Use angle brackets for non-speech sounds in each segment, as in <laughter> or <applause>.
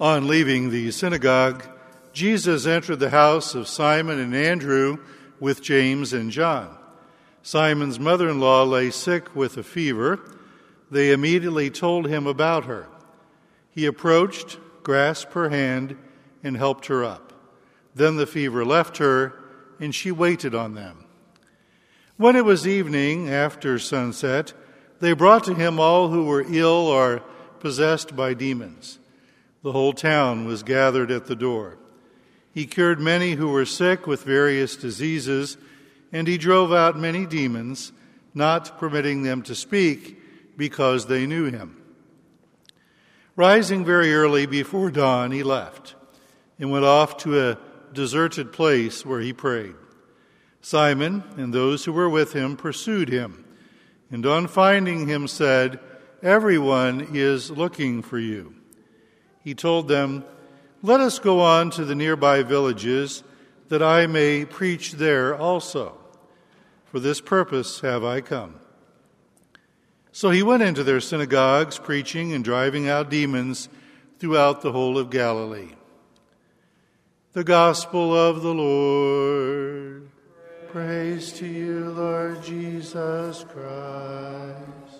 On leaving the synagogue, Jesus entered the house of Simon and Andrew with James and John. Simon's mother in law lay sick with a fever. They immediately told him about her. He approached, grasped her hand, and helped her up. Then the fever left her, and she waited on them. When it was evening, after sunset, they brought to him all who were ill or possessed by demons. The whole town was gathered at the door. He cured many who were sick with various diseases, and he drove out many demons, not permitting them to speak because they knew him. Rising very early before dawn, he left and went off to a deserted place where he prayed. Simon and those who were with him pursued him, and on finding him said, Everyone is looking for you he told them, Let us go on to the nearby villages, that I may preach there also. For this purpose have I come. So he went into their synagogues, preaching and driving out demons throughout the whole of Galilee. The Gospel of the Lord. Praise to you, Lord Jesus Christ.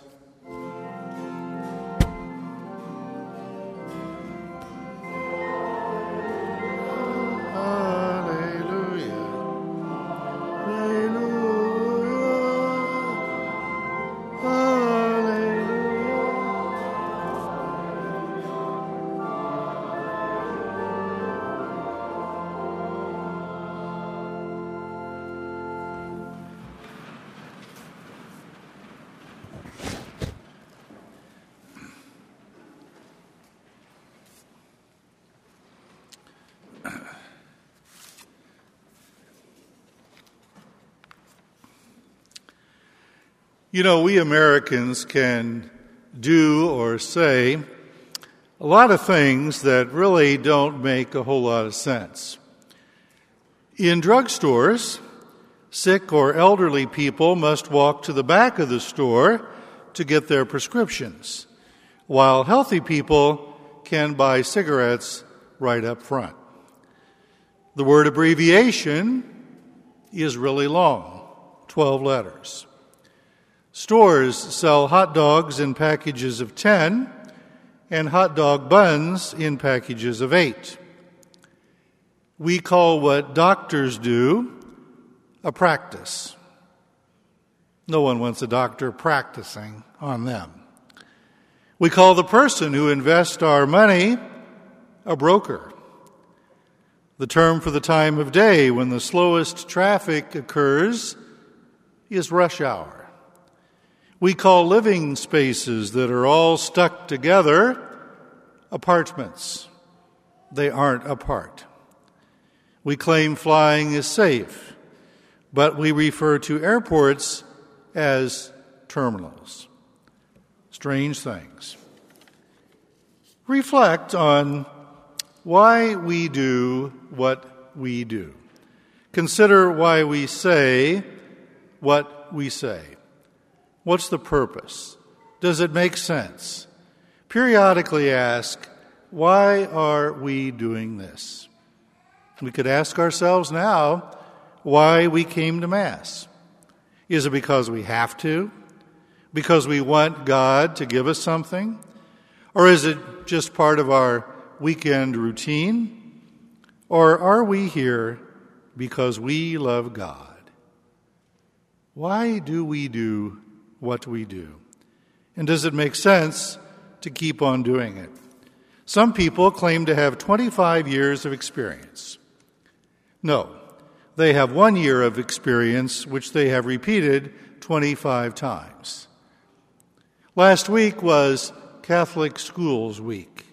You know, we Americans can do or say a lot of things that really don't make a whole lot of sense. In drugstores, sick or elderly people must walk to the back of the store to get their prescriptions, while healthy people can buy cigarettes right up front. The word abbreviation is really long 12 letters. Stores sell hot dogs in packages of 10 and hot dog buns in packages of 8. We call what doctors do a practice. No one wants a doctor practicing on them. We call the person who invests our money a broker. The term for the time of day when the slowest traffic occurs is rush hour. We call living spaces that are all stuck together apartments. They aren't apart. We claim flying is safe, but we refer to airports as terminals. Strange things. Reflect on why we do what we do. Consider why we say what we say. What's the purpose? Does it make sense? Periodically ask, why are we doing this? We could ask ourselves now why we came to Mass. Is it because we have to? Because we want God to give us something? Or is it just part of our weekend routine? Or are we here because we love God? Why do we do what we do? And does it make sense to keep on doing it? Some people claim to have 25 years of experience. No, they have one year of experience, which they have repeated 25 times. Last week was Catholic Schools Week.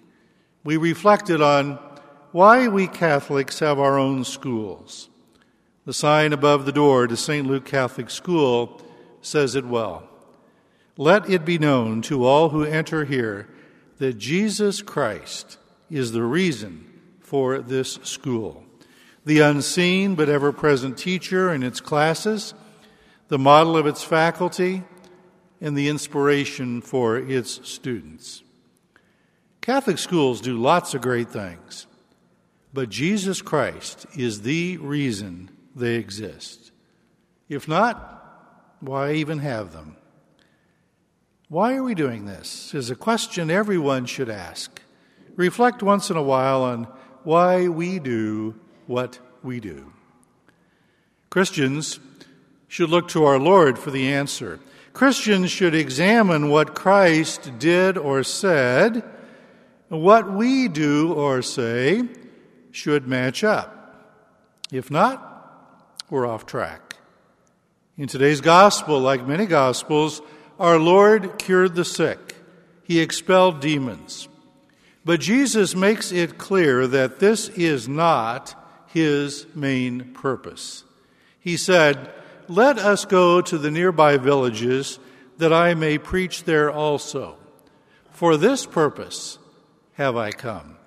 We reflected on why we Catholics have our own schools. The sign above the door to St. Luke Catholic School says it well. Let it be known to all who enter here that Jesus Christ is the reason for this school. The unseen but ever present teacher in its classes, the model of its faculty, and the inspiration for its students. Catholic schools do lots of great things, but Jesus Christ is the reason they exist. If not, why even have them? Why are we doing this? Is a question everyone should ask. Reflect once in a while on why we do what we do. Christians should look to our Lord for the answer. Christians should examine what Christ did or said. What we do or say should match up. If not, we're off track. In today's gospel, like many gospels, our Lord cured the sick, He expelled demons. But Jesus makes it clear that this is not His main purpose. He said, Let us go to the nearby villages that I may preach there also. For this purpose have I come.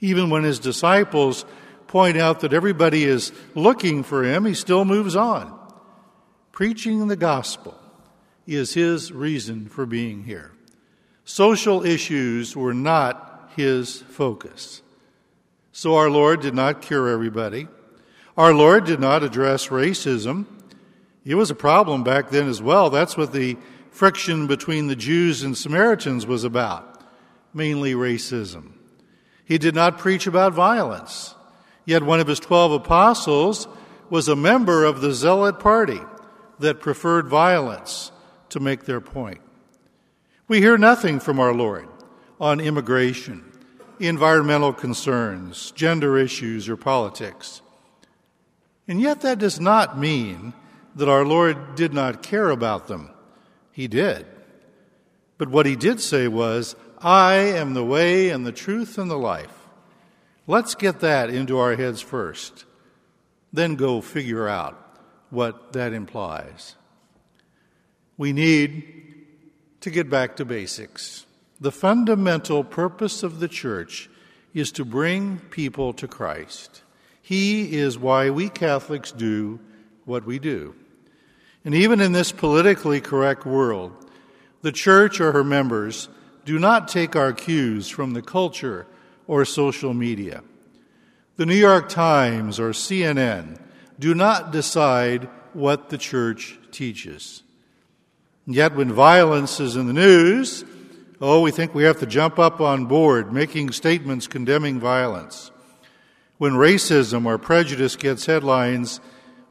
Even when his disciples point out that everybody is looking for him, he still moves on. Preaching the gospel is his reason for being here. Social issues were not his focus. So our Lord did not cure everybody. Our Lord did not address racism. It was a problem back then as well. That's what the friction between the Jews and Samaritans was about, mainly racism. He did not preach about violence. Yet one of his twelve apostles was a member of the zealot party that preferred violence to make their point. We hear nothing from our Lord on immigration, environmental concerns, gender issues, or politics. And yet that does not mean that our Lord did not care about them. He did. But what he did say was, I am the way and the truth and the life. Let's get that into our heads first, then go figure out what that implies. We need to get back to basics. The fundamental purpose of the church is to bring people to Christ. He is why we Catholics do what we do. And even in this politically correct world, the church or her members do not take our cues from the culture or social media. The New York Times or CNN do not decide what the church teaches. Yet, when violence is in the news, oh, we think we have to jump up on board, making statements condemning violence. When racism or prejudice gets headlines,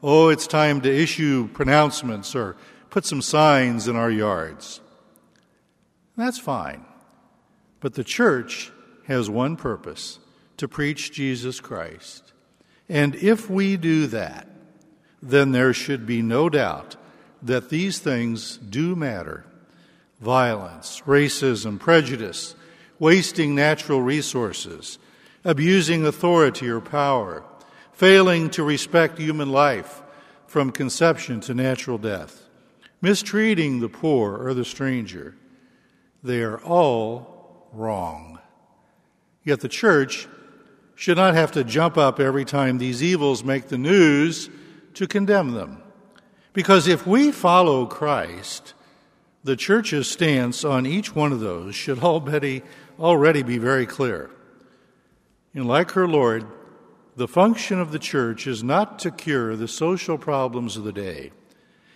oh, it's time to issue pronouncements or put some signs in our yards. That's fine. But the church has one purpose to preach Jesus Christ. And if we do that, then there should be no doubt that these things do matter violence, racism, prejudice, wasting natural resources, abusing authority or power, failing to respect human life from conception to natural death, mistreating the poor or the stranger. They are all wrong. Yet the church should not have to jump up every time these evils make the news to condemn them. Because if we follow Christ, the church's stance on each one of those should already, already be very clear. And like her Lord, the function of the church is not to cure the social problems of the day.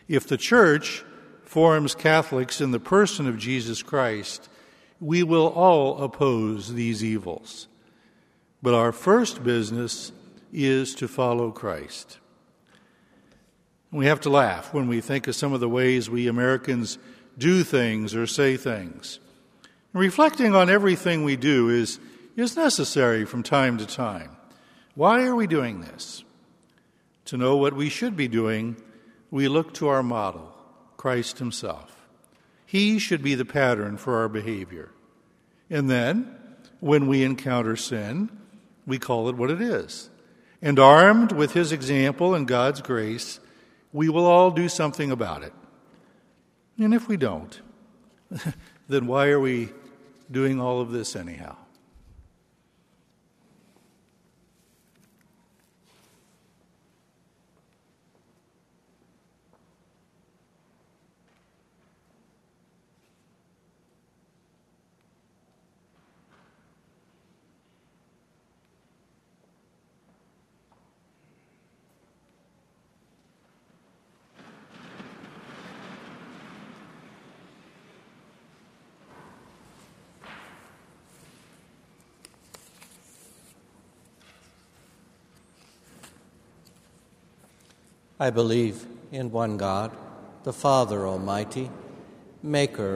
If the church forms Catholics in the person of Jesus Christ, we will all oppose these evils. But our first business is to follow Christ. We have to laugh when we think of some of the ways we Americans do things or say things. reflecting on everything we do is, is necessary from time to time. Why are we doing this? To know what we should be doing, we look to our model, Christ Himself. He should be the pattern for our behavior. And then, when we encounter sin, we call it what it is. And armed with his example and God's grace, we will all do something about it. And if we don't, <laughs> then why are we doing all of this anyhow? I believe in one God, the Father Almighty, maker